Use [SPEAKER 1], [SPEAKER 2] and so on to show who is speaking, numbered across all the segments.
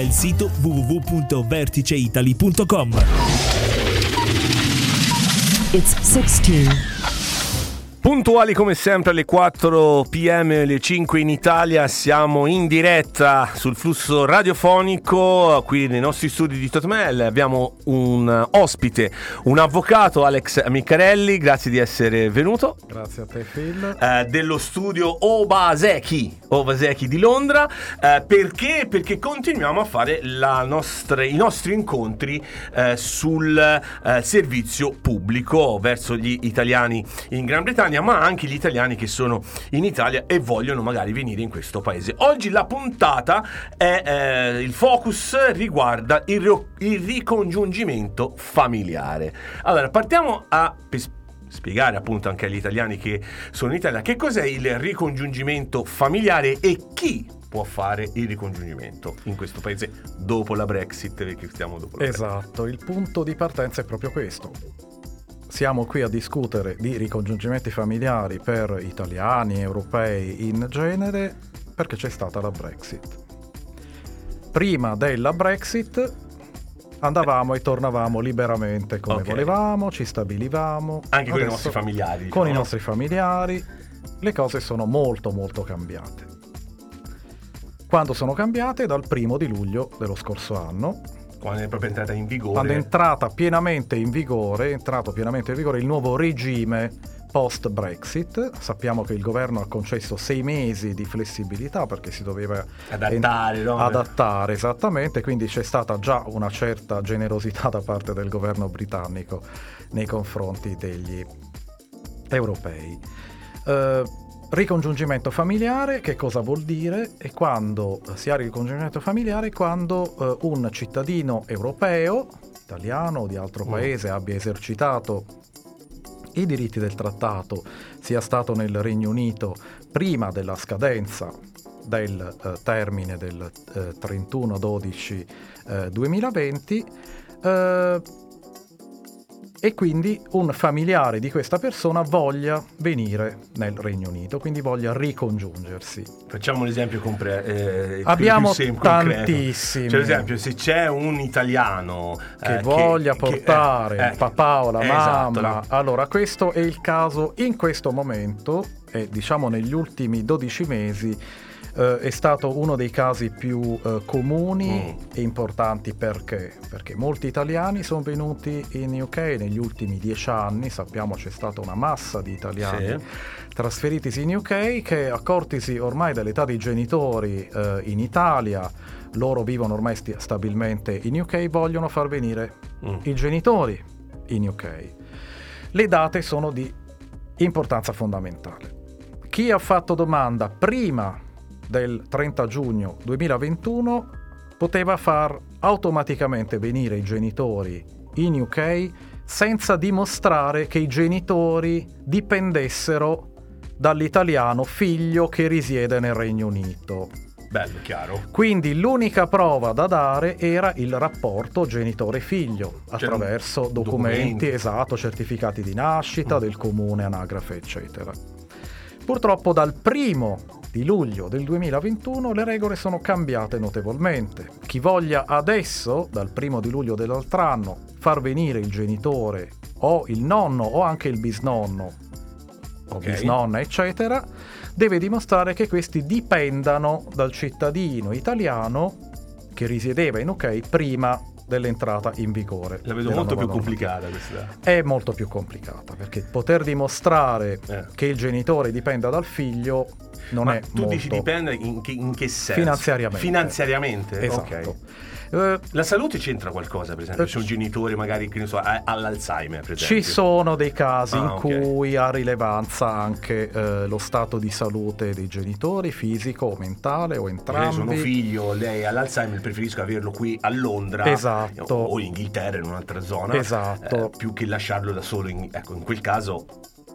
[SPEAKER 1] Il sito www.verticeitali.com
[SPEAKER 2] It's 6-2.
[SPEAKER 3] Puntuali come sempre alle 4 pm, alle 5 in Italia, siamo in diretta sul flusso radiofonico qui nei nostri studi di Totmel. Abbiamo un ospite, un avvocato Alex Miccarelli, grazie di essere venuto.
[SPEAKER 4] Grazie a te Phil.
[SPEAKER 3] Eh, dello studio Obaseki, Obaseki di Londra. Eh, perché? Perché continuiamo a fare nostra, i nostri incontri eh, sul eh, servizio pubblico verso gli italiani in Gran Bretagna ma anche gli italiani che sono in Italia e vogliono magari venire in questo paese. Oggi la puntata è eh, il focus riguarda il, il ricongiungimento familiare. Allora, partiamo a spiegare appunto anche agli italiani che sono in Italia che cos'è il ricongiungimento familiare e chi può fare il ricongiungimento in questo paese dopo la Brexit, perché stiamo dopo la
[SPEAKER 4] Esatto, Brexit. il punto di partenza è proprio questo siamo qui a discutere di ricongiungimenti familiari per italiani, europei in genere, perché c'è stata la Brexit. Prima della Brexit andavamo e tornavamo liberamente come okay. volevamo, ci stabilivamo.
[SPEAKER 3] Anche con i nostri familiari.
[SPEAKER 4] Diciamo. Con i nostri familiari. Le cose sono molto molto cambiate. Quando sono cambiate? Dal primo di luglio dello scorso anno,
[SPEAKER 3] quando è proprio entrata in vigore.
[SPEAKER 4] Quando è entrata pienamente in vigore, è entrato pienamente in vigore il nuovo regime post Brexit. Sappiamo che il governo ha concesso sei mesi di flessibilità perché si doveva
[SPEAKER 3] adattare, en- no?
[SPEAKER 4] adattare esattamente, quindi c'è stata già una certa generosità da parte del governo britannico nei confronti degli europei. Uh, Ricongiungimento familiare, che cosa vuol dire? È quando si ha ricongiungimento familiare quando eh, un cittadino europeo, italiano o di altro mm. paese, abbia esercitato i diritti del trattato, sia stato nel Regno Unito prima della scadenza del eh, termine del eh, 31-12-2020, eh, e quindi un familiare di questa persona voglia venire nel Regno Unito, quindi voglia ricongiungersi.
[SPEAKER 3] Facciamo un esempio compre-
[SPEAKER 4] eh, Abbiamo più, più tantissimi.
[SPEAKER 3] Cioè, ad esempio, se c'è un italiano
[SPEAKER 4] che eh, voglia che, portare che, eh, papà o la mamma, esatto. allora questo è il caso in questo momento e diciamo negli ultimi 12 mesi Uh, è stato uno dei casi più uh, comuni mm. e importanti perché? Perché molti italiani sono venuti in UK negli ultimi dieci anni, sappiamo c'è stata una massa di italiani sì. trasferitisi in UK che accortisi ormai dall'età dei genitori uh, in Italia, loro vivono ormai sti- stabilmente in UK, vogliono far venire mm. i genitori in UK. Le date sono di importanza fondamentale. Chi ha fatto domanda prima del 30 giugno 2021 poteva far automaticamente venire i genitori in UK senza dimostrare che i genitori dipendessero dall'italiano figlio che risiede nel Regno Unito.
[SPEAKER 3] Bello, chiaro.
[SPEAKER 4] Quindi l'unica prova da dare era il rapporto genitore-figlio attraverso documenti, documenti, esatto, certificati di nascita mm. del comune, anagrafe, eccetera. Purtroppo dal primo di luglio del 2021 le regole sono cambiate notevolmente. Chi voglia adesso, dal primo di luglio dell'altro anno, far venire il genitore o il nonno o anche il bisnonno o okay. bisnonna, eccetera, deve dimostrare che questi dipendano dal cittadino italiano che risiedeva in UK prima dell'entrata in vigore.
[SPEAKER 3] La vedo molto più complicata questa.
[SPEAKER 4] È molto più complicata perché poter dimostrare eh. che il genitore dipenda dal figlio non
[SPEAKER 3] Ma
[SPEAKER 4] è
[SPEAKER 3] tu
[SPEAKER 4] molto...
[SPEAKER 3] dici dipende in che, in che senso?
[SPEAKER 4] Finanziariamente.
[SPEAKER 3] Finanziariamente?
[SPEAKER 4] Esatto.
[SPEAKER 3] Okay. Uh, la salute c'entra qualcosa, per esempio, uh, se un genitore magari che ne so, ha, ha l'Alzheimer, per esempio.
[SPEAKER 4] Ci sono dei casi ah, in okay. cui ha rilevanza anche uh, lo stato di salute dei genitori, fisico o mentale o entrambi.
[SPEAKER 3] Se sono figlio, lei ha l'Alzheimer, preferisco averlo qui a Londra
[SPEAKER 4] esatto.
[SPEAKER 3] o in Inghilterra, in un'altra zona,
[SPEAKER 4] esatto.
[SPEAKER 3] più che lasciarlo da solo. In, ecco, in quel caso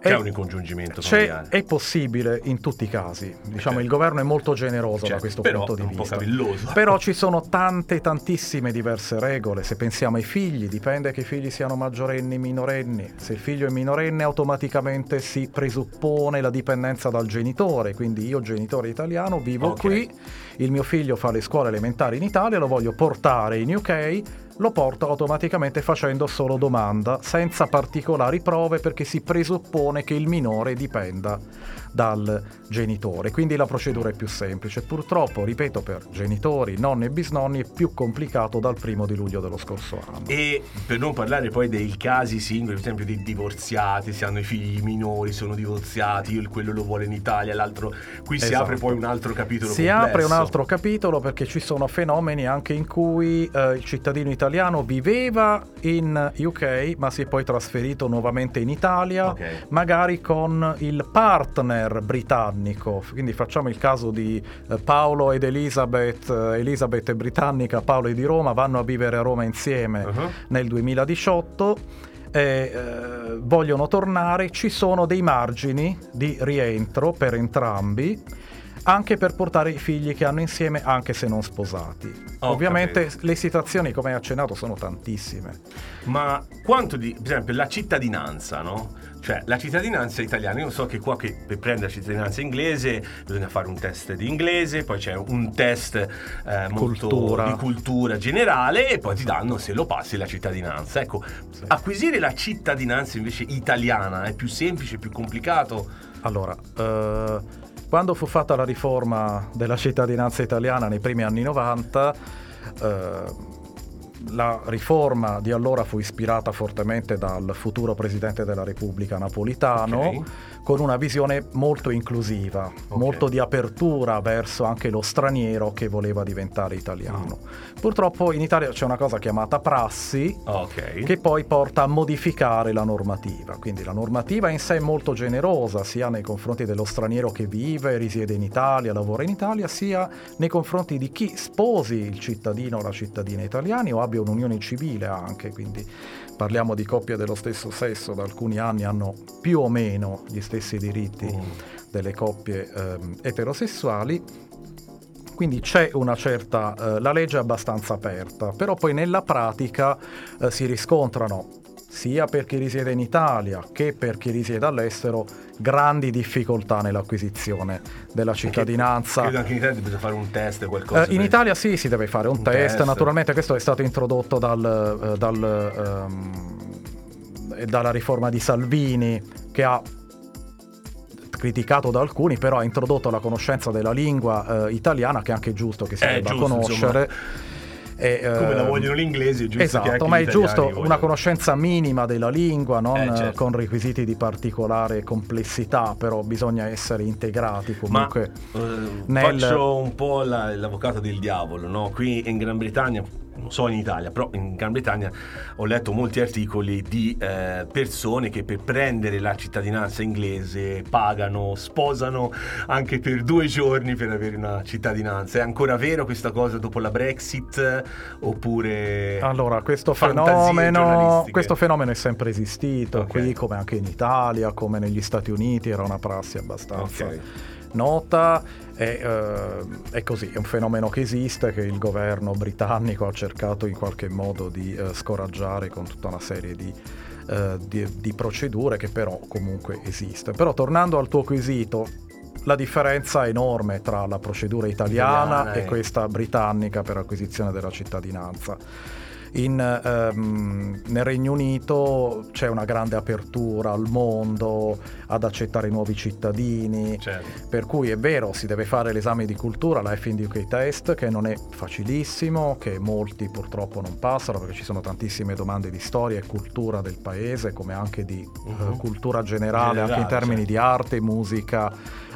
[SPEAKER 3] c'è un ricongiungimento familiare.
[SPEAKER 4] È possibile in tutti i casi. Diciamo, okay. il governo è molto generoso certo, da questo punto di vista.
[SPEAKER 3] Cavilloso.
[SPEAKER 4] Però ci sono tante, tantissime diverse regole. Se pensiamo ai figli, dipende che i figli siano maggiorenni minorenni. Se il figlio è minorenne, automaticamente si presuppone la dipendenza dal genitore. Quindi io, genitore italiano, vivo okay. qui, il mio figlio fa le scuole elementari in Italia, lo voglio portare in UK lo porta automaticamente facendo solo domanda, senza particolari prove perché si presuppone che il minore dipenda dal genitore. Quindi la procedura è più semplice. Purtroppo, ripeto, per genitori, nonni e bisnonni è più complicato dal primo di luglio dello scorso anno.
[SPEAKER 3] E per non parlare poi dei casi singoli, per esempio dei divorziati, se hanno i figli minori, sono divorziati, quello lo vuole in Italia, l'altro... Qui si esatto. apre poi un altro capitolo.
[SPEAKER 4] Si
[SPEAKER 3] complesso.
[SPEAKER 4] apre un altro capitolo perché ci sono fenomeni anche in cui eh, il cittadino italiano viveva in UK ma si è poi trasferito nuovamente in Italia, okay. magari con il partner partner britannico. Quindi facciamo il caso di eh, Paolo ed Elisabeth, eh, Elisabeth è britannica, Paolo è di Roma, vanno a vivere a Roma insieme uh-huh. nel 2018. E, eh, vogliono tornare, ci sono dei margini di rientro per entrambi anche per portare i figli che hanno insieme, anche se non sposati. Ho Ovviamente capito. le situazioni, come hai accennato, sono tantissime.
[SPEAKER 3] Ma quanto di, per esempio, la cittadinanza, no? Cioè, la cittadinanza italiana, io so che qua che per prendere la cittadinanza inglese bisogna fare un test di inglese, poi c'è un test eh, cultura. di cultura generale e poi ti danno, se lo passi, la cittadinanza. Ecco, sì. acquisire la cittadinanza invece italiana è più semplice, più complicato?
[SPEAKER 4] Allora, uh, quando fu fatta la riforma della cittadinanza italiana nei primi anni 90, uh, la riforma di allora fu ispirata fortemente dal futuro Presidente della Repubblica Napolitano. Okay con una visione molto inclusiva, okay. molto di apertura verso anche lo straniero che voleva diventare italiano. Mm. Purtroppo in Italia c'è una cosa chiamata prassi okay. che poi porta a modificare la normativa. Quindi la normativa in sé è molto generosa sia nei confronti dello straniero che vive, risiede in Italia, lavora in Italia, sia nei confronti di chi sposi il cittadino o la cittadina italiani o abbia un'unione civile anche. Quindi parliamo di coppie dello stesso sesso, da alcuni anni hanno più o meno gli stessi diritti mm. delle coppie ehm, eterosessuali. Quindi c'è una certa, eh, la legge è abbastanza aperta, però poi nella pratica eh, si riscontrano sia per chi risiede in Italia che per chi risiede all'estero grandi difficoltà nell'acquisizione della cittadinanza.
[SPEAKER 3] Credo anche in Italia bisogna fare un test o qualcosa.
[SPEAKER 4] Eh, in per... Italia sì, si deve fare un, un test. test. naturalmente questo è stato introdotto dal, eh, dal, um, dalla riforma di Salvini che ha criticato da alcuni, però ha introdotto la conoscenza della lingua eh, italiana, che è anche giusto che si debba giusto, conoscere.
[SPEAKER 3] Insomma e, Come la eh, vogliono gli inglesi, è giusto
[SPEAKER 4] esatto, ma è giusto una conoscenza minima della lingua, non eh, certo. con requisiti di particolare complessità, però bisogna essere integrati comunque.
[SPEAKER 3] Ma, uh, nel... Faccio un po' la, l'avvocato del diavolo, no? Qui in Gran Bretagna non so in Italia, però in Gran Bretagna ho letto molti articoli di eh, persone che per prendere la cittadinanza inglese pagano, sposano anche per due giorni per avere una cittadinanza. È ancora vero questa cosa dopo la Brexit? Oppure...
[SPEAKER 4] Allora, questo fenomeno, questo fenomeno è sempre esistito, okay. qui come anche in Italia, come negli Stati Uniti, era una prassi abbastanza... Okay nota e, uh, è così, è un fenomeno che esiste, che il governo britannico ha cercato in qualche modo di uh, scoraggiare con tutta una serie di, uh, di, di procedure che però comunque esiste. Però tornando al tuo quesito, la differenza è enorme tra la procedura italiana, italiana e questa britannica per acquisizione della cittadinanza in, ehm, nel Regno Unito c'è una grande apertura al mondo, ad accettare nuovi cittadini, certo. per cui è vero, si deve fare l'esame di cultura, la FNDUK test, che non è facilissimo, che molti purtroppo non passano perché ci sono tantissime domande di storia e cultura del paese, come anche di uh-huh. uh, cultura generale, generale, anche in termini certo. di arte, musica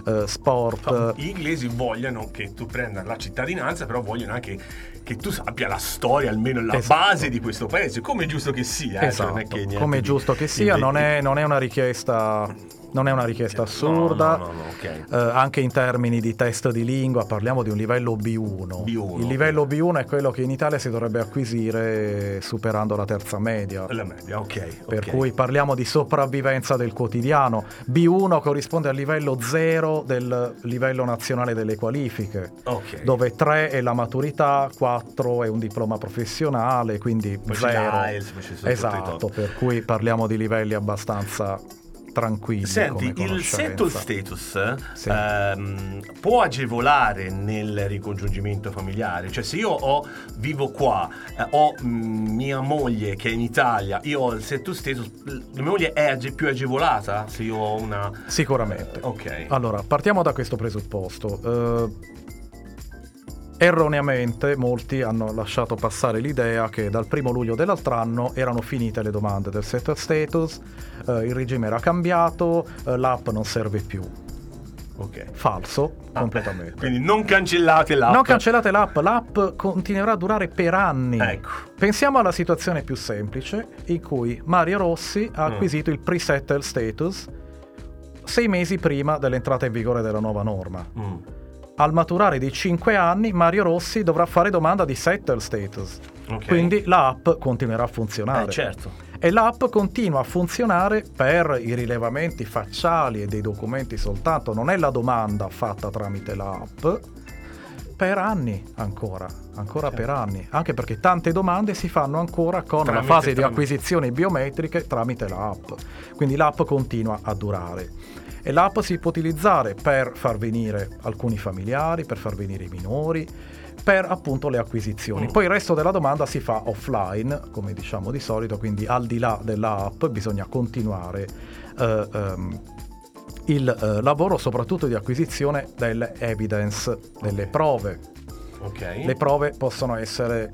[SPEAKER 4] uh, sport.
[SPEAKER 3] Gli inglesi vogliono che tu prenda la cittadinanza, però vogliono anche che tu sappia la storia, almeno la esatto. base di questo paese, come è giusto che sia.
[SPEAKER 4] Eh, cioè, esatto. Cioè che come è giusto che sia, non è, non è, una richiesta non è una richiesta assurda,
[SPEAKER 3] no, no, no, okay.
[SPEAKER 4] eh, anche in termini di test di lingua parliamo di un livello B1.
[SPEAKER 3] B1
[SPEAKER 4] Il livello B1 è quello che in Italia si dovrebbe acquisire superando la terza media.
[SPEAKER 3] La media, ok.
[SPEAKER 4] Per
[SPEAKER 3] okay.
[SPEAKER 4] cui parliamo di sopravvivenza del quotidiano. B1 corrisponde al livello 0 del livello nazionale delle qualifiche,
[SPEAKER 3] okay.
[SPEAKER 4] dove 3 è la maturità, 4 è un diploma professionale, quindi 0. Esatto, per cui parliamo di livelli abbastanza tranquilli.
[SPEAKER 3] Senti, il settle status sì. ehm, può agevolare nel ricongiungimento familiare? Cioè, se io ho, vivo qua, eh, ho mh, mia moglie che è in Italia, io ho il settle status, mia moglie è age- più agevolata se io ho una.
[SPEAKER 4] Sicuramente.
[SPEAKER 3] Eh, ok.
[SPEAKER 4] Allora, partiamo da questo presupposto. Uh, Erroneamente molti hanno lasciato passare l'idea che dal primo luglio dell'altro anno erano finite le domande del setter status, eh, il regime era cambiato, eh, l'app non serve più.
[SPEAKER 3] Ok.
[SPEAKER 4] Falso, ah, completamente.
[SPEAKER 3] Quindi non cancellate l'app.
[SPEAKER 4] Non cancellate l'app, l'app continuerà a durare per anni.
[SPEAKER 3] Ecco.
[SPEAKER 4] Pensiamo alla situazione più semplice in cui Mario Rossi ha mm. acquisito il pre-settle status sei mesi prima dell'entrata in vigore della nuova norma.
[SPEAKER 3] Mm
[SPEAKER 4] al maturare di 5 anni Mario Rossi dovrà fare domanda di settle status.
[SPEAKER 3] Okay.
[SPEAKER 4] Quindi l'app continuerà a funzionare.
[SPEAKER 3] Eh, certo.
[SPEAKER 4] E l'app continua a funzionare per i rilevamenti facciali e dei documenti soltanto, non è la domanda fatta tramite l'app, per anni ancora, ancora certo. per anni, anche perché tante domande si fanno ancora con tramite, la fase tramite. di acquisizioni biometriche tramite l'app, quindi l'app continua a durare e l'app si può utilizzare per far venire alcuni familiari, per far venire i minori, per appunto le acquisizioni. Mm. Poi il resto della domanda si fa offline, come diciamo di solito, quindi al di là dell'app bisogna continuare eh, um, il eh, lavoro soprattutto di acquisizione delle evidence, delle prove.
[SPEAKER 3] Okay.
[SPEAKER 4] Le prove possono essere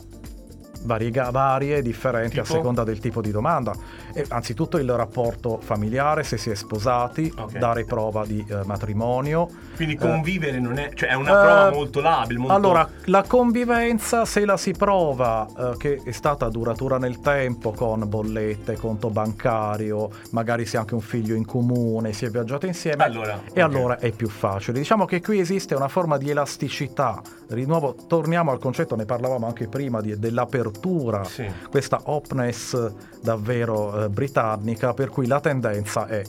[SPEAKER 4] variega- varie, differenti
[SPEAKER 3] tipo?
[SPEAKER 4] a seconda del tipo di domanda. E, anzitutto il rapporto familiare, se si è sposati,
[SPEAKER 3] okay.
[SPEAKER 4] dare prova di eh, matrimonio.
[SPEAKER 3] Quindi convivere eh, non è, cioè è una prova eh, molto labile. Molto...
[SPEAKER 4] Allora, la convivenza, se la si prova eh, che è stata duratura nel tempo con bollette, conto bancario, magari si ha anche un figlio in comune, si è viaggiato insieme,
[SPEAKER 3] allora,
[SPEAKER 4] e okay. allora è più facile. Diciamo che qui esiste una forma di elasticità. Di nuovo, torniamo al concetto, ne parlavamo anche prima, di, dell'apertura,
[SPEAKER 3] sì.
[SPEAKER 4] questa openness davvero eh, britannica, per cui la tendenza è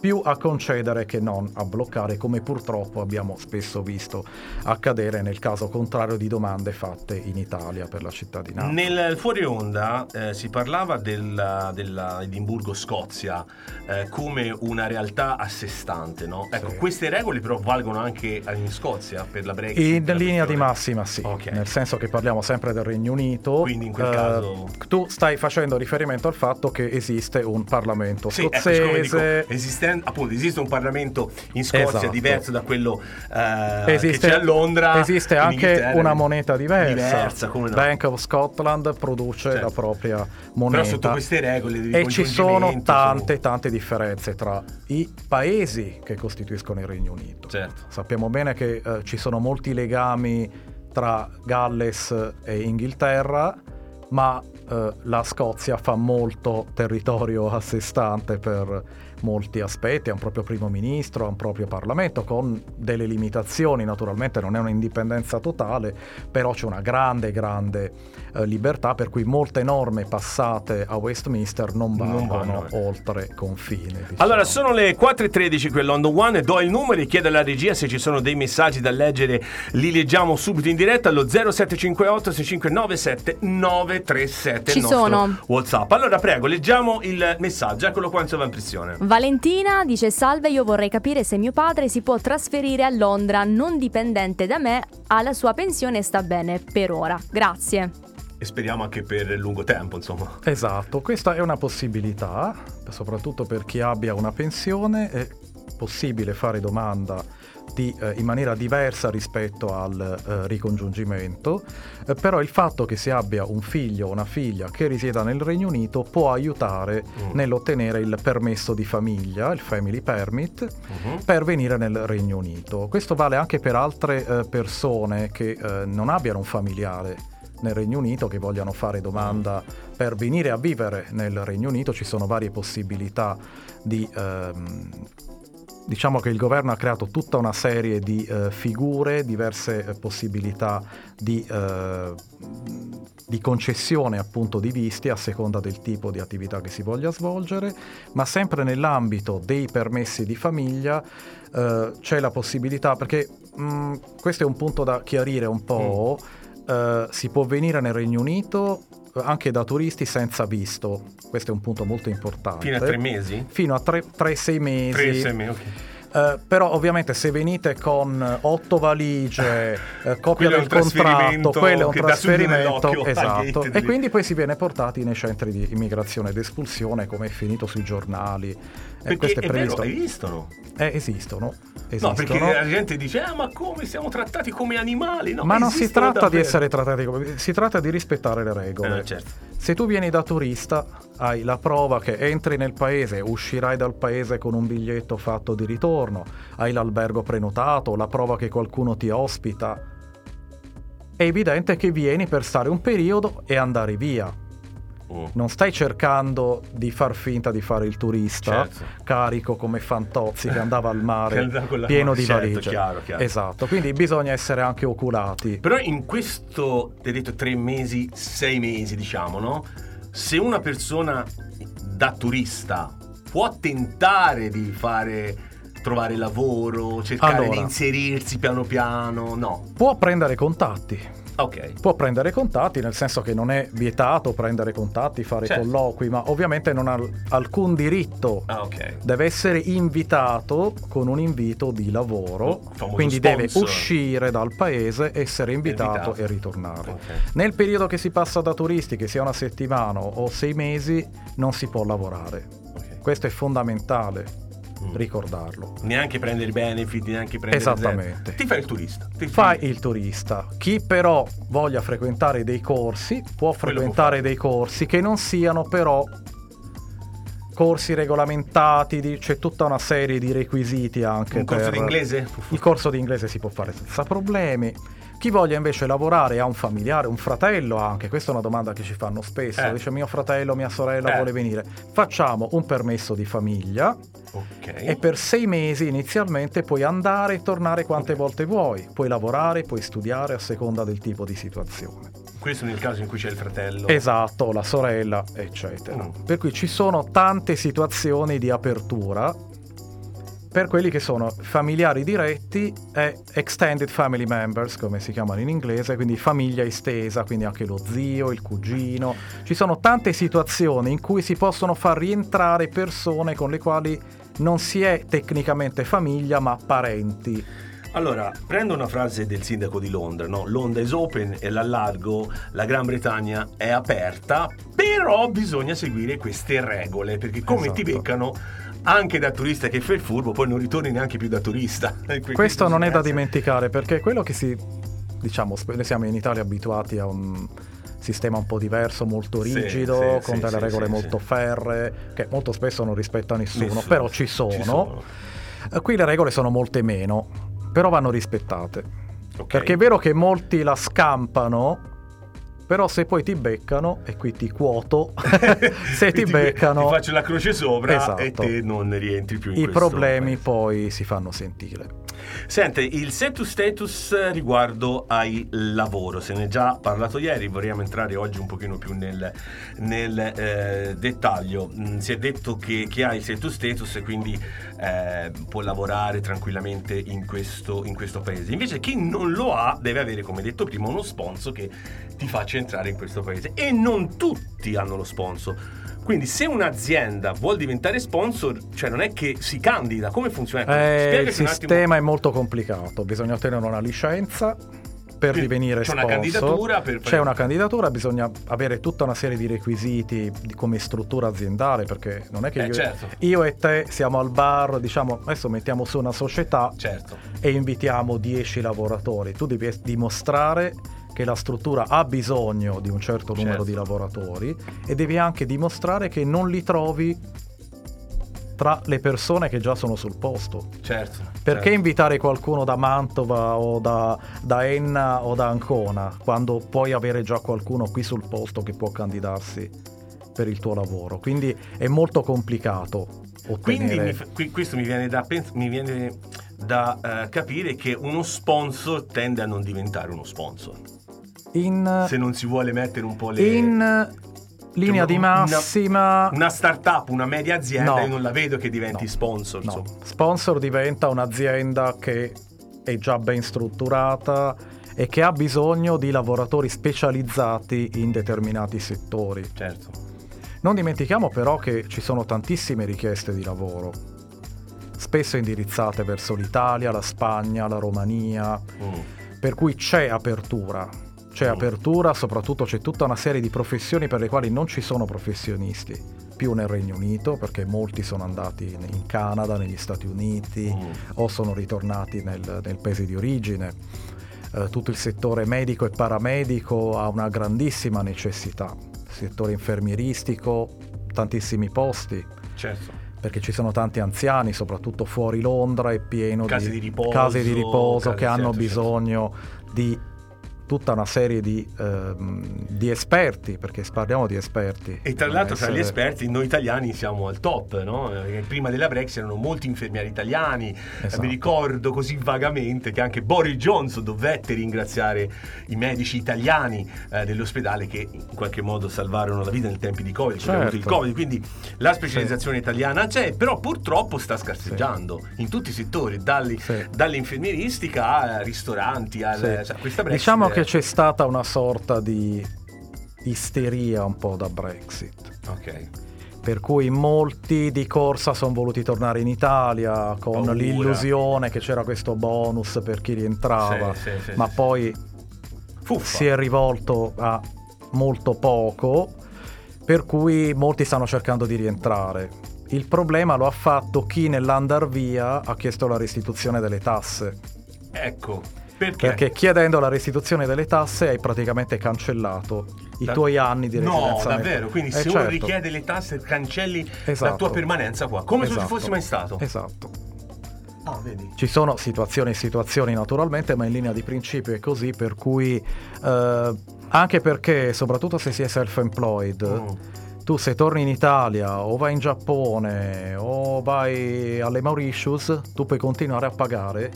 [SPEAKER 4] più a concedere che non a bloccare, come purtroppo abbiamo spesso visto accadere nel caso contrario di domande fatte in Italia per la cittadinanza.
[SPEAKER 3] Nel fuori onda eh, si parlava della, della Edimburgo-Scozia eh, come una realtà a sé stante, no? Ecco,
[SPEAKER 4] sì.
[SPEAKER 3] queste regole però valgono anche in Scozia per la Brexit?
[SPEAKER 4] In linea di massima sì,
[SPEAKER 3] okay.
[SPEAKER 4] nel senso che parliamo sempre del Regno Unito.
[SPEAKER 3] Quindi in quel eh, caso...
[SPEAKER 4] Tu stai facendo riferimento al fatto che esiste un Parlamento
[SPEAKER 3] sì,
[SPEAKER 4] scozzese...
[SPEAKER 3] Ecco, dico, esiste appunto esiste un Parlamento in Scozia
[SPEAKER 4] esatto.
[SPEAKER 3] diverso da quello eh,
[SPEAKER 4] esiste,
[SPEAKER 3] che c'è a Londra.
[SPEAKER 4] Esiste anche una moneta diversa.
[SPEAKER 3] diversa no?
[SPEAKER 4] Bank of Scotland produce certo. la propria moneta.
[SPEAKER 3] Però sotto queste regole di
[SPEAKER 4] E ci sono tante, tante differenze tra i paesi che costituiscono il Regno Unito.
[SPEAKER 3] Certo.
[SPEAKER 4] Sappiamo bene che eh, ci sono molti legami tra Galles e Inghilterra, ma eh, la Scozia fa molto territorio a sé stante per molti aspetti, ha un proprio primo ministro, ha un proprio Parlamento con delle limitazioni, naturalmente non è un'indipendenza totale, però c'è una grande, grande eh, libertà per cui molte norme passate a Westminster non vanno, oltre confine. Diciamo.
[SPEAKER 3] Allora, sono le 4.13 qui a London One, do il numero e chiedo alla regia se ci sono dei messaggi da leggere, li leggiamo subito in diretta allo 0758 6597 937
[SPEAKER 1] ci sono
[SPEAKER 3] Whatsapp. Allora, prego, leggiamo il messaggio, eccolo qua in sovraimpressione.
[SPEAKER 1] Valentina dice salve, io vorrei capire se mio padre si può trasferire a Londra non dipendente da me, ha la sua pensione e sta bene per ora. Grazie.
[SPEAKER 3] E speriamo anche per lungo tempo, insomma.
[SPEAKER 4] Esatto, questa è una possibilità, soprattutto per chi abbia una pensione, è possibile fare domanda di, eh, in maniera diversa rispetto al eh, ricongiungimento, eh, però il fatto che si abbia un figlio o una figlia che risieda nel Regno Unito può aiutare mm. nell'ottenere il permesso di famiglia, il family permit,
[SPEAKER 3] mm-hmm.
[SPEAKER 4] per venire nel Regno Unito. Questo vale anche per altre eh, persone che eh, non abbiano un familiare nel Regno Unito che vogliano fare domanda per venire a vivere nel Regno Unito, ci sono varie possibilità di... Ehm, diciamo che il governo ha creato tutta una serie di eh, figure, diverse eh, possibilità di, eh, di, concessione appunto di visti a seconda del tipo di attività che si voglia svolgere, ma sempre nell'ambito dei permessi di famiglia eh, c'è la possibilità, perché mh, mm, questo è un punto da chiarire un po', mm. Eh, si può venire nel Regno Unito anche da turisti senza visto. Questo è un punto molto importante.
[SPEAKER 3] Fino a tre mesi?
[SPEAKER 4] Fino a tre, tre sei mesi.
[SPEAKER 3] Tre, sei mesi, ok.
[SPEAKER 4] Uh, però ovviamente se venite con otto valigie, uh, copia del contratto, quello è un trasferimento, esatto, e quindi poi si viene portati nei centri di immigrazione ed espulsione come è finito sui giornali.
[SPEAKER 3] Perché questo è, è previsto. Vero, esistono.
[SPEAKER 4] Eh, esistono.
[SPEAKER 3] Esistono. No, perché la gente dice, ah, ma come siamo trattati come animali? No,
[SPEAKER 4] ma non si tratta davvero. di essere trattati come... Si tratta di rispettare le regole.
[SPEAKER 3] Eh, certo.
[SPEAKER 4] Se tu vieni da turista, hai la prova che entri nel paese, uscirai dal paese con un biglietto fatto di ritorno, hai l'albergo prenotato, la prova che qualcuno ti ospita. È evidente che vieni per stare un periodo e andare via Mm. Non stai cercando di far finta di fare il turista certo. carico come Fantozzi che andava al mare pieno di certo, valigie.
[SPEAKER 3] Chiaro, chiaro.
[SPEAKER 4] Esatto, quindi bisogna essere anche oculati.
[SPEAKER 3] Però in questo, ti hai detto tre mesi, sei mesi diciamo, no? Se una persona da turista può tentare di fare trovare lavoro, cercare allora, di inserirsi piano piano, no.
[SPEAKER 4] Può prendere contatti
[SPEAKER 3] Okay.
[SPEAKER 4] Può prendere contatti, nel senso che non è vietato prendere contatti, fare certo. colloqui, ma ovviamente non ha alcun diritto.
[SPEAKER 3] Ah, okay.
[SPEAKER 4] Deve essere invitato con un invito di lavoro, quindi
[SPEAKER 3] sponsor.
[SPEAKER 4] deve uscire dal paese, essere invitato, invitato. e ritornare. Okay. Nel periodo che si passa da turisti, che sia una settimana o sei mesi, non si può lavorare. Questo è fondamentale. Ricordarlo.
[SPEAKER 3] Neanche prendere i benefit, neanche prendere
[SPEAKER 4] Esattamente.
[SPEAKER 3] Ti fai il turista.
[SPEAKER 4] Ti fai il turista. Chi però voglia frequentare dei corsi può frequentare può dei corsi che non siano però corsi regolamentati, c'è tutta una serie di requisiti anche.
[SPEAKER 3] Un corso di inglese?
[SPEAKER 4] Il corso di inglese si può fare senza problemi. Chi voglia invece lavorare ha un familiare, un fratello anche, questa è una domanda che ci fanno spesso, eh. dice mio fratello, mia sorella eh. vuole venire, facciamo un permesso di famiglia okay. e per sei mesi inizialmente puoi andare e tornare quante okay. volte vuoi, puoi lavorare, puoi studiare a seconda del tipo di situazione.
[SPEAKER 3] Questo nel caso in cui c'è il fratello.
[SPEAKER 4] Esatto, la sorella, eccetera. Mm. Per cui ci sono tante situazioni di apertura per quelli che sono familiari diretti e extended family members, come si chiamano in inglese, quindi famiglia estesa, quindi anche lo zio, il cugino. Ci sono tante situazioni in cui si possono far rientrare persone con le quali non si è tecnicamente famiglia, ma parenti.
[SPEAKER 3] Allora, prendo una frase del sindaco di Londra, no? Londra is open e l'allargo, la Gran Bretagna è aperta, però bisogna seguire queste regole, perché come esatto. ti beccano anche da turista che fa il furbo, poi non ritorni neanche più da turista.
[SPEAKER 4] Questo non è da dimenticare perché quello che si, diciamo, noi siamo in Italia abituati a un sistema un po' diverso, molto rigido, sì, sì, con sì, delle regole molto ferre, che molto spesso non rispetta nessuno, nessuno. però ci sono. ci sono. Qui le regole sono molte meno, però vanno rispettate. Okay. Perché è vero che molti la scampano però se poi ti beccano, e qui ti quoto, se ti, ti beccano...
[SPEAKER 3] Ti faccio la croce sopra esatto. e te non rientri più in
[SPEAKER 4] I problemi paese. poi si fanno sentire.
[SPEAKER 3] Sente, il set to status riguardo al lavoro, se ne è già parlato ieri, vorremmo entrare oggi un pochino più nel, nel eh, dettaglio. Mm, si è detto che chi ha il set to status quindi eh, può lavorare tranquillamente in questo, in questo paese. Invece chi non lo ha deve avere, come detto prima, uno sponsor che ti faccia entrare in questo paese e non tutti hanno lo sponsor. Quindi se un'azienda vuole diventare sponsor, cioè non è che si candida, come funziona?
[SPEAKER 4] Eh, il sistema è molto complicato, bisogna ottenere una licenza per Quindi divenire c'è sponsor. Una candidatura per... C'è una candidatura, bisogna avere tutta una serie di requisiti di come struttura aziendale, perché non è che
[SPEAKER 3] eh,
[SPEAKER 4] io,
[SPEAKER 3] certo.
[SPEAKER 4] io, e te siamo al bar, diciamo adesso mettiamo su una società
[SPEAKER 3] certo.
[SPEAKER 4] e invitiamo 10 lavoratori. Tu devi dimostrare che la struttura ha bisogno di un certo numero certo. di lavoratori e devi anche dimostrare che non li trovi tra le persone che già sono sul posto.
[SPEAKER 3] Certo.
[SPEAKER 4] Perché
[SPEAKER 3] certo.
[SPEAKER 4] invitare qualcuno da Mantova o da, da, Enna o da Ancona quando puoi avere già qualcuno qui sul posto che può candidarsi per il tuo lavoro? Quindi è molto complicato. Ottenere...
[SPEAKER 3] Quindi mi, questo mi viene da, mi viene da uh, capire che uno sponsor tende a non diventare uno sponsor.
[SPEAKER 4] In,
[SPEAKER 3] Se non si vuole mettere un po' le...
[SPEAKER 4] In linea di massima.
[SPEAKER 3] Una, una startup, una media azienda, no. io non la vedo che diventi
[SPEAKER 4] no.
[SPEAKER 3] sponsor.
[SPEAKER 4] No. Sponsor diventa un'azienda che è già ben strutturata e che ha bisogno di lavoratori specializzati in determinati settori.
[SPEAKER 3] Certo.
[SPEAKER 4] Non dimentichiamo però che ci sono tantissime richieste di lavoro, spesso indirizzate verso l'Italia, la Spagna, la Romania, mm. per cui c'è apertura c'è apertura, soprattutto c'è tutta una serie di professioni per le quali non ci sono professionisti più nel Regno Unito perché molti sono andati in Canada, negli Stati Uniti mm. o sono ritornati nel, nel paese di origine. Eh, tutto il settore medico e paramedico ha una grandissima necessità, il settore infermieristico, tantissimi posti.
[SPEAKER 3] Certo
[SPEAKER 4] perché ci sono tanti anziani, soprattutto fuori Londra, è pieno
[SPEAKER 3] case
[SPEAKER 4] di,
[SPEAKER 3] di riposo,
[SPEAKER 4] case di riposo
[SPEAKER 3] case
[SPEAKER 4] che hanno
[SPEAKER 3] certo,
[SPEAKER 4] bisogno
[SPEAKER 3] certo.
[SPEAKER 4] di tutta una serie di, ehm, di, esperti, perché parliamo di esperti.
[SPEAKER 3] E tra l'altro essere... tra gli esperti noi italiani siamo al top, no? prima della Brexit erano molti infermieri italiani, esatto. mi ricordo così vagamente che anche Boris Johnson dovette ringraziare i medici italiani eh, dell'ospedale che in qualche modo salvarono la vita nel tempi di Covid, certo. il Covid, quindi la specializzazione sì. italiana c'è, però purtroppo sta scarseggiando sì. in tutti i settori, dalli, sì. dall'infermieristica a ristoranti, al, cioè, questa Brexit
[SPEAKER 4] diciamo che c'è stata una sorta di isteria un po' da Brexit.
[SPEAKER 3] Ok.
[SPEAKER 4] Per cui molti di corsa sono voluti tornare in Italia con Paura. l'illusione che c'era questo bonus per chi rientrava, sì, sì, sì, ma poi Fuffa. si è rivolto a molto poco, per cui molti stanno cercando di rientrare. Il problema lo ha fatto chi nell'andar via ha chiesto la restituzione delle tasse.
[SPEAKER 3] Ecco, perché?
[SPEAKER 4] Perché chiedendo la restituzione delle tasse hai praticamente cancellato i da... tuoi anni di residenza.
[SPEAKER 3] No, davvero? Quindi eh, se certo. uno richiede le tasse cancelli esatto. la tua permanenza qua, come esatto. se ci fossi mai stato.
[SPEAKER 4] Esatto.
[SPEAKER 3] Ah,
[SPEAKER 4] Ci sono situazioni e situazioni naturalmente, ma in linea di principio è così, per cui eh, anche perché, soprattutto se si è self-employed, mm. tu se torni in Italia o vai in Giappone o vai alle Mauritius, tu puoi continuare a pagare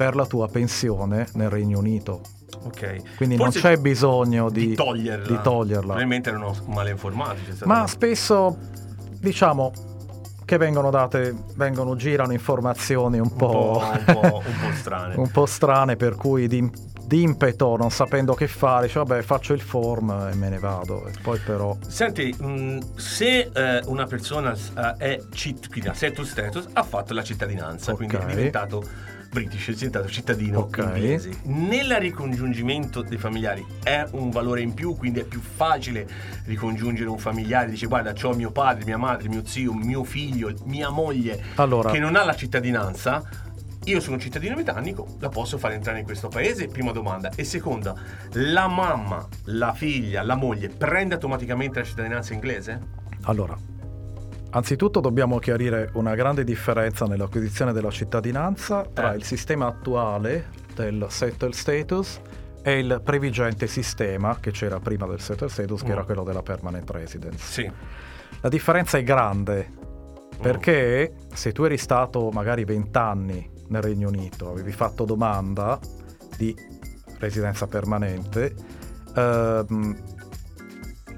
[SPEAKER 4] per la tua pensione nel Regno Unito.
[SPEAKER 3] Ok.
[SPEAKER 4] Quindi Forse non c'è bisogno di,
[SPEAKER 3] di, toglierla.
[SPEAKER 4] di toglierla.
[SPEAKER 3] Probabilmente erano male informati.
[SPEAKER 4] Ma spesso, diciamo, che vengono date, vengono, girano informazioni un po',
[SPEAKER 3] un po', un po', un po strane.
[SPEAKER 4] un po' strane, per cui di, d'impeto, non sapendo che fare, dice vabbè faccio il form e me ne vado. E poi però...
[SPEAKER 3] Senti, mh, mm, se eh, una persona uh, è CIT, quindi ha status status, ha fatto la cittadinanza, okay. quindi è diventato British, è diventato cittadino okay. inglese. Nel ricongiungimento dei familiari è un valore in più, quindi è più facile ricongiungere un familiare, dice guarda, ho mio padre, mia madre, mio zio, mio figlio, mia moglie
[SPEAKER 4] allora.
[SPEAKER 3] che non ha la cittadinanza. Io sono cittadino britannico, la posso fare entrare in questo paese? Prima domanda. E seconda, la mamma, la figlia, la moglie prende automaticamente la cittadinanza inglese?
[SPEAKER 4] Allora, Anzitutto dobbiamo chiarire una grande differenza nell'acquisizione della cittadinanza tra eh. il sistema attuale del settle status e il previgente sistema che c'era prima del settle status, mm. che era quello della permanent residence.
[SPEAKER 3] Sì.
[SPEAKER 4] La differenza è grande perché mm. se tu eri stato magari 20 anni nel Regno Unito, avevi fatto domanda di residenza permanente, ehm,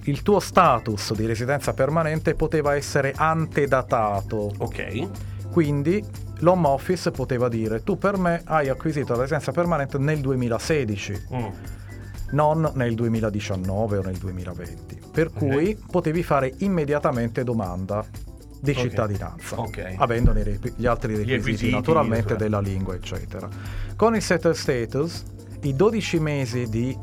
[SPEAKER 4] il tuo status di residenza permanente poteva essere antedatato.
[SPEAKER 3] Ok.
[SPEAKER 4] Quindi l'Home Office poteva dire tu per me hai acquisito la residenza permanente nel 2016. Mm. Non nel 2019 o nel 2020. Per okay. cui potevi fare immediatamente domanda di okay. cittadinanza,
[SPEAKER 3] okay.
[SPEAKER 4] avendone gli altri requisiti, gli requisiti naturalmente della lingua, eccetera. Con il settle status, i 12 mesi di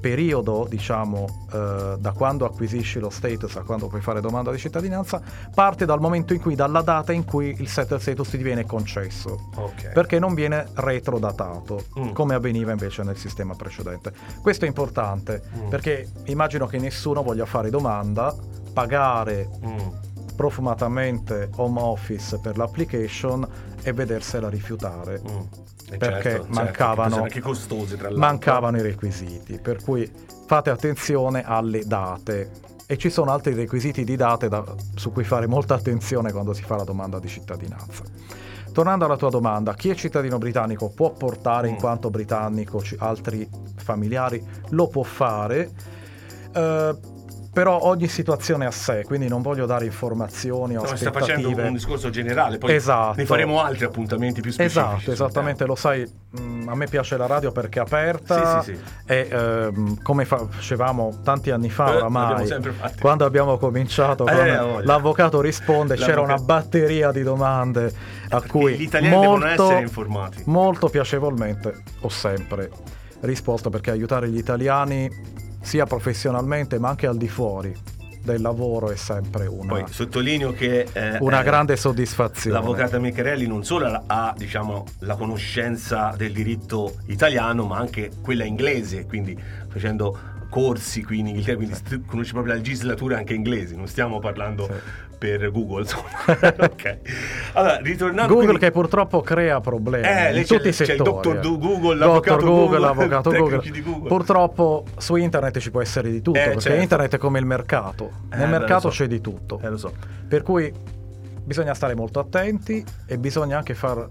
[SPEAKER 4] periodo, diciamo, eh, da quando acquisisci lo status a quando puoi fare domanda di cittadinanza, parte dal momento in cui, dalla data in cui il settle status ti viene concesso.
[SPEAKER 3] Okay.
[SPEAKER 4] Perché non viene retrodatato, mm. come avveniva invece nel sistema precedente. Questo è importante, mm. perché immagino che nessuno voglia fare domanda, pagare...
[SPEAKER 3] Mm
[SPEAKER 4] sprofumatamente home office per l'application e vedersela rifiutare. Eh, perché certo, mancavano,
[SPEAKER 3] certo, costosi,
[SPEAKER 4] mancavano i requisiti. Per cui fate attenzione alle date. E ci sono altri requisiti di date da, su cui fare molta attenzione quando si fa la domanda di cittadinanza. Tornando alla tua domanda, chi è cittadino britannico può portare mm. in quanto britannico altri familiari? Lo può fare. Uh, però ogni situazione a sé, quindi non voglio dare informazioni o no, aspettative.
[SPEAKER 3] sta facendo un discorso generale, poi esatto. ne faremo altri appuntamenti più specifici.
[SPEAKER 4] Esatto, esattamente, lo sai, mm, a me piace la radio perché è aperta sì, sì, sì. e ehm, come facevamo tanti anni fa eh, oramai, quando abbiamo cominciato eh, l'avvocato risponde, l'avvocato. c'era una batteria di domande a cui
[SPEAKER 3] gli italiani molto, devono essere informati.
[SPEAKER 4] Molto piacevolmente ho sempre risposto perché aiutare gli italiani sia professionalmente ma anche al di fuori del lavoro è sempre una,
[SPEAKER 3] Poi sottolineo che
[SPEAKER 4] eh, una eh, grande soddisfazione.
[SPEAKER 3] L'avvocata Michelli non solo ha diciamo, la conoscenza del diritto italiano, ma anche quella inglese, quindi facendo corsi qui in Inghilterra, quindi sì. conosci proprio la legislatura anche inglese, non stiamo parlando sì. Per Google. ok.
[SPEAKER 4] Allora, ritornando Google quindi... che purtroppo crea problemi eh, in tutti i settori.
[SPEAKER 3] C'è il dottor Google, l'avvocato Google, Google,
[SPEAKER 4] l'avvocato Google. Google. Purtroppo su internet ci può essere di tutto, eh, perché certo. internet è come il mercato. Nel eh, mercato so. c'è di tutto.
[SPEAKER 3] Eh, lo so.
[SPEAKER 4] Per cui bisogna stare molto attenti e bisogna anche far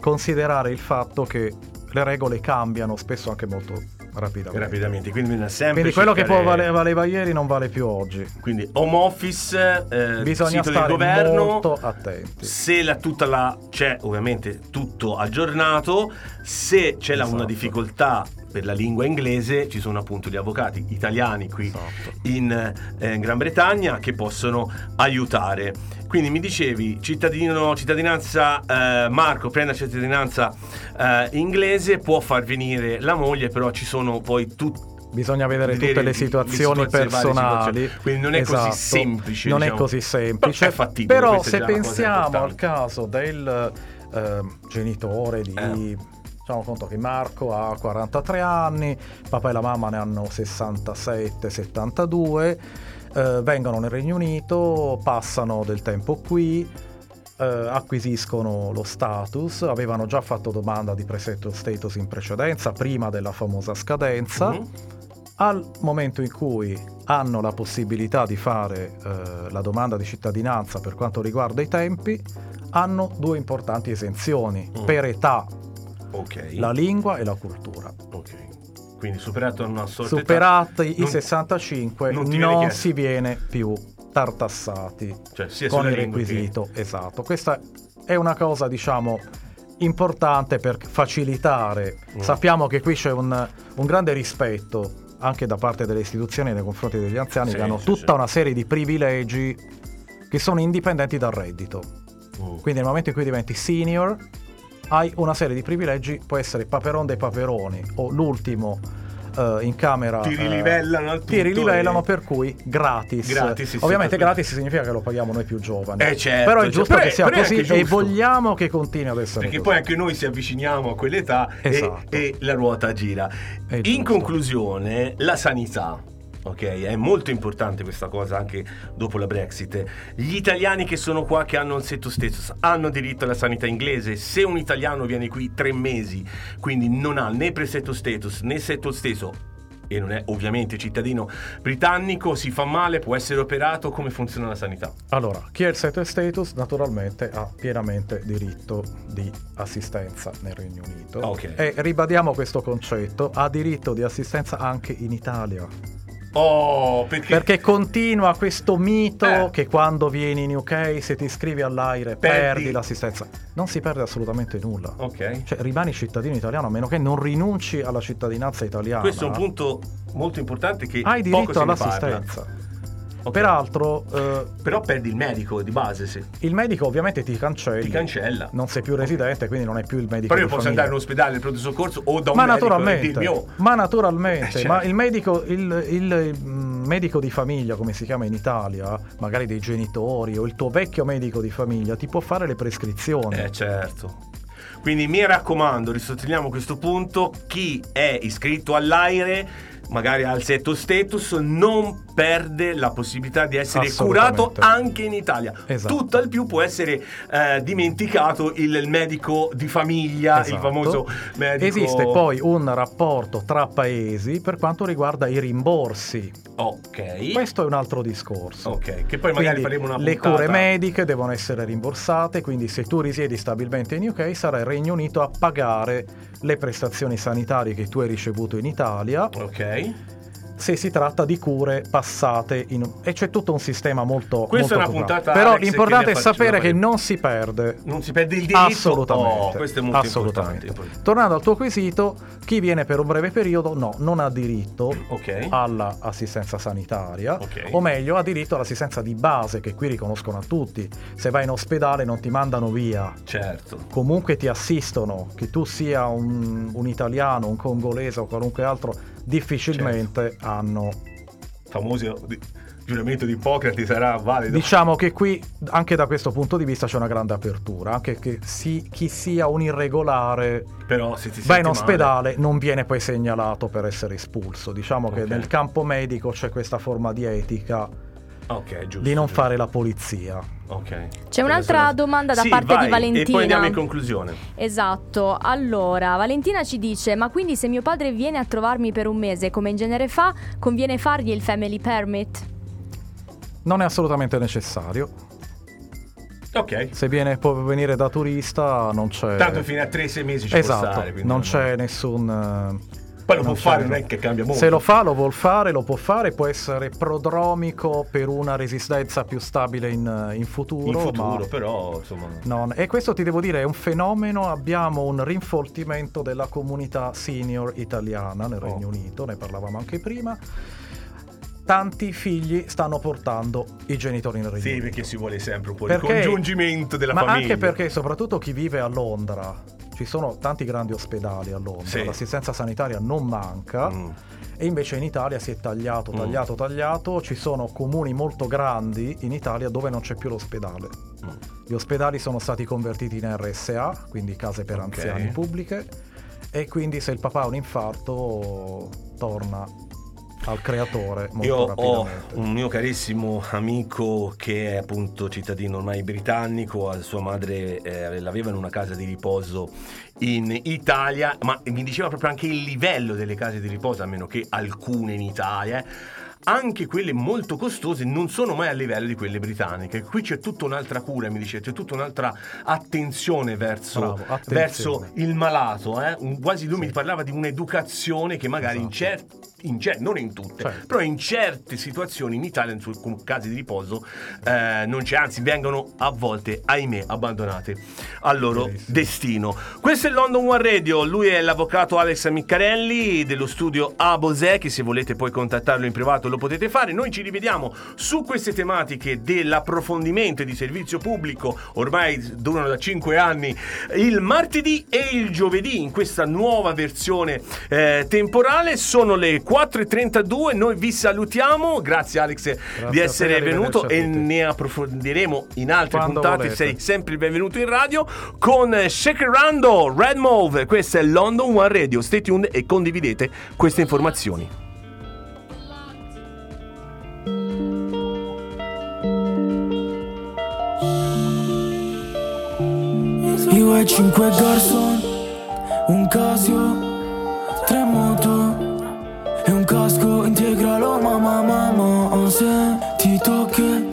[SPEAKER 4] considerare il fatto che le regole cambiano spesso anche molto rapidamente.
[SPEAKER 3] rapidamente. Quindi,
[SPEAKER 4] Quindi quello cercare... che vale, valeva ieri non vale più oggi.
[SPEAKER 3] Quindi home office, eh,
[SPEAKER 4] bisogna
[SPEAKER 3] sito
[SPEAKER 4] stare
[SPEAKER 3] del governo,
[SPEAKER 4] molto attenti.
[SPEAKER 3] Se la, tutta la c'è ovviamente tutto aggiornato, se c'è esatto. una difficoltà per la lingua inglese ci sono appunto gli avvocati italiani qui esatto. in, eh, in, Gran Bretagna che possono aiutare. Quindi mi dicevi cittadino, cittadinanza eh, Marco prende la cittadinanza eh, inglese, può far venire la moglie, però ci sono poi tutti
[SPEAKER 4] bisogna vedere tutte le situazioni, le situazioni personali.
[SPEAKER 3] Situazioni. Quindi non è esatto. così semplice.
[SPEAKER 4] Non diciamo. è così semplice. Però, però se pensiamo al caso del eh, genitore di eh. Facciamo conto che Marco ha 43 anni, papà e la mamma ne hanno 67-72, eh, vengono nel Regno Unito, passano del tempo qui, eh, acquisiscono lo status, avevano già fatto domanda di presetto status in precedenza, prima della famosa scadenza. Mm-hmm. Al momento in cui hanno la possibilità di fare eh, la domanda di cittadinanza per quanto riguarda i tempi, hanno due importanti esenzioni mm. per età
[SPEAKER 3] Okay.
[SPEAKER 4] La lingua e la cultura.
[SPEAKER 3] Ok. Quindi superato una sorta
[SPEAKER 4] Superati i non, 65 non, non si viene più tartassati cioè, con il requisito. Che... Esatto. Questa è una cosa, diciamo, importante per facilitare. Mm. Sappiamo che qui c'è un, un, grande rispetto anche da parte delle istituzioni nei confronti degli anziani sì, che hanno sì, tutta sì. una serie di privilegi che sono indipendenti dal reddito. Mm. Quindi nel momento in cui diventi senior hai una serie di privilegi, può essere Paperon dei Paperoni o l'ultimo uh, in camera
[SPEAKER 3] ti rilivellano,
[SPEAKER 4] uh, ti rilivellano e... per cui gratis,
[SPEAKER 3] gratis sì,
[SPEAKER 4] ovviamente sì, gratis significa che lo paghiamo noi più giovani.
[SPEAKER 3] Eh certo,
[SPEAKER 4] però è giusto cioè, che sia così e vogliamo che continui ad essere
[SPEAKER 3] perché
[SPEAKER 4] così.
[SPEAKER 3] poi anche noi si avviciniamo a quell'età esatto. e, e la ruota gira. In conclusione la sanità ok? È molto importante questa cosa anche dopo la Brexit. Gli italiani che sono qua, che hanno il setto stesso, hanno diritto alla sanità inglese. Se un italiano viene qui tre mesi, quindi non ha né presetto status né setto stesso, e non è ovviamente cittadino britannico, si fa male, può essere operato, come funziona la sanità?
[SPEAKER 4] Allora, chi ha il settle status naturalmente ha pienamente diritto di assistenza nel Regno Unito
[SPEAKER 3] okay.
[SPEAKER 4] e ribadiamo questo concetto, ha diritto di assistenza anche in Italia.
[SPEAKER 3] Oh, perché...
[SPEAKER 4] perché continua questo mito eh. che quando vieni in UK, se ti iscrivi all'aire, perdi. perdi. l'assistenza. Non si perde assolutamente nulla.
[SPEAKER 3] Ok.
[SPEAKER 4] Cioè, rimani cittadino italiano a meno che non rinunci alla cittadinanza italiana.
[SPEAKER 3] Questo è un punto molto importante che
[SPEAKER 4] hai diritto all'assistenza. Okay. Peraltro... Eh,
[SPEAKER 3] Però perdi il medico di base, sì.
[SPEAKER 4] Il medico ovviamente ti cancella.
[SPEAKER 3] Ti cancella.
[SPEAKER 4] Non sei più residente, quindi non è più il medico.
[SPEAKER 3] Però io posso
[SPEAKER 4] famiglia.
[SPEAKER 3] andare in ospedale, in pronto soccorso o da un
[SPEAKER 4] ma
[SPEAKER 3] medico
[SPEAKER 4] naturalmente,
[SPEAKER 3] dirmi, oh.
[SPEAKER 4] Ma naturalmente. Certo. Ma il medico, il, il mm, medico di famiglia, come si chiama in Italia, magari dei genitori o il tuo vecchio medico di famiglia, ti può fare le prescrizioni.
[SPEAKER 3] Eh certo. Quindi mi raccomando, risottolineiamo questo punto, chi è iscritto all'aire magari al setto status non perde la possibilità di essere curato anche in Italia. Esatto. Tutt'al più può essere eh, dimenticato il, il, medico di famiglia, esatto. il famoso medico.
[SPEAKER 4] Esiste poi un rapporto tra paesi per quanto riguarda i rimborsi.
[SPEAKER 3] Ok.
[SPEAKER 4] Questo è un altro discorso.
[SPEAKER 3] Ok, che poi magari
[SPEAKER 4] quindi
[SPEAKER 3] faremo una
[SPEAKER 4] puntata. Le cure mediche devono essere rimborsate, quindi se tu risiedi stabilmente in UK sarà il Regno Unito a pagare le prestazioni sanitarie che tu hai ricevuto in Italia.
[SPEAKER 3] Ok
[SPEAKER 4] se si tratta di cure passate in... e c'è tutto un sistema molto
[SPEAKER 3] questa
[SPEAKER 4] molto
[SPEAKER 3] è una puntata
[SPEAKER 4] però l'importante è sapere che non si perde.
[SPEAKER 3] Non si perde il diritto?
[SPEAKER 4] Assolutamente.
[SPEAKER 3] Oh, questo è molto
[SPEAKER 4] assolutamente. importante tornando al tuo quesito chi viene per un breve periodo no non ha diritto
[SPEAKER 3] okay.
[SPEAKER 4] all'assistenza sanitaria
[SPEAKER 3] okay.
[SPEAKER 4] o meglio ha diritto all'assistenza di base che qui riconoscono a tutti. Se vai in ospedale non ti mandano via.
[SPEAKER 3] Certo.
[SPEAKER 4] Comunque ti assistono che tu sia un, un italiano un congolese o qualunque altro difficilmente certo. Hanno...
[SPEAKER 3] Famoso giuramento di Ippocrate sarà valido.
[SPEAKER 4] Diciamo che qui, anche da questo punto di vista, c'è una grande apertura. Anche che si, chi sia un irregolare
[SPEAKER 3] Però, se
[SPEAKER 4] va in ospedale, male... non viene poi segnalato per essere espulso. Diciamo okay. che nel campo medico c'è questa forma di etica
[SPEAKER 3] okay, giusto,
[SPEAKER 4] di non
[SPEAKER 3] giusto.
[SPEAKER 4] fare la polizia.
[SPEAKER 3] Okay.
[SPEAKER 1] C'è un'altra domanda da
[SPEAKER 3] sì,
[SPEAKER 1] parte
[SPEAKER 3] vai,
[SPEAKER 1] di Valentina.
[SPEAKER 3] E poi andiamo in conclusione.
[SPEAKER 1] Esatto. Allora, Valentina ci dice: Ma quindi se mio padre viene a trovarmi per un mese, come in genere fa, conviene fargli il family permit?
[SPEAKER 4] Non è assolutamente necessario.
[SPEAKER 3] Ok.
[SPEAKER 4] Se viene, può venire da turista, non c'è.
[SPEAKER 3] Tanto fino a 3-6 mesi ci
[SPEAKER 4] esatto,
[SPEAKER 3] può stare.
[SPEAKER 4] Non, non c'è nessun
[SPEAKER 3] poi lo non può fare, non è che cambia molto.
[SPEAKER 4] Se lo fa, lo vuol fare, lo può fare, può essere prodromico per una resistenza più stabile in, in futuro.
[SPEAKER 3] In futuro, però, insomma...
[SPEAKER 4] Non. E questo ti devo dire è un fenomeno, abbiamo un rinfoltimento della comunità senior italiana nel Regno oh. Unito, ne parlavamo anche prima tanti figli stanno portando i genitori in Regno
[SPEAKER 3] Sì, perché si vuole sempre un po' perché, di congiungimento della
[SPEAKER 4] ma
[SPEAKER 3] famiglia.
[SPEAKER 4] Ma anche perché, soprattutto chi vive a Londra, ci sono tanti grandi ospedali a Londra, sì. l'assistenza sanitaria non manca. Mm. E invece in Italia si è tagliato, mm. tagliato, mm. tagliato. Ci sono comuni molto grandi in Italia dove non c'è più l'ospedale. Mm. Gli ospedali sono stati convertiti in RSA, quindi case per okay. anziani pubbliche. E quindi se il papà ha un infarto torna al creatore
[SPEAKER 3] Io
[SPEAKER 4] ho
[SPEAKER 3] un mio carissimo amico che è appunto cittadino ormai britannico, sua madre eh, l'aveva in una casa di riposo in Italia, ma mi diceva proprio anche il livello delle case di riposo, a meno che alcune in Italia anche quelle molto costose non sono mai a livello di quelle britanniche. Qui c'è tutta un'altra cura, mi dice, c'è tutta un'altra attenzione verso, Bravo, attenzione. verso il malato. Eh? quasi lui sì. mi parlava di un'educazione che magari esatto. in certi in non in tutte, certo. però in certe situazioni in Italia, in casi di riposo, eh, non c'è, anzi vengono a volte, ahimè, abbandonate al loro Bellissimo. destino. Questo è London One Radio, lui è l'avvocato Alex Miccarelli dello studio Abose, che se volete poi contattarlo in privato lo potete fare. Noi ci rivediamo su queste tematiche dell'approfondimento e di servizio pubblico, ormai durano da 5 anni, il martedì e il giovedì in questa nuova versione eh, temporale. Sono le 4 4.32 noi vi salutiamo. Grazie Alex grazie di essere venuto e ne approfondiremo in altre Quando puntate. volete. sei sempre il benvenuto in radio con Shakerando Red Move questo è London One Radio. Stay tuned e condividete queste informazioni.
[SPEAKER 5] Io e cinque garçon, un Casio, tre moto e un casco integralo mamma mamma Se ti tocchi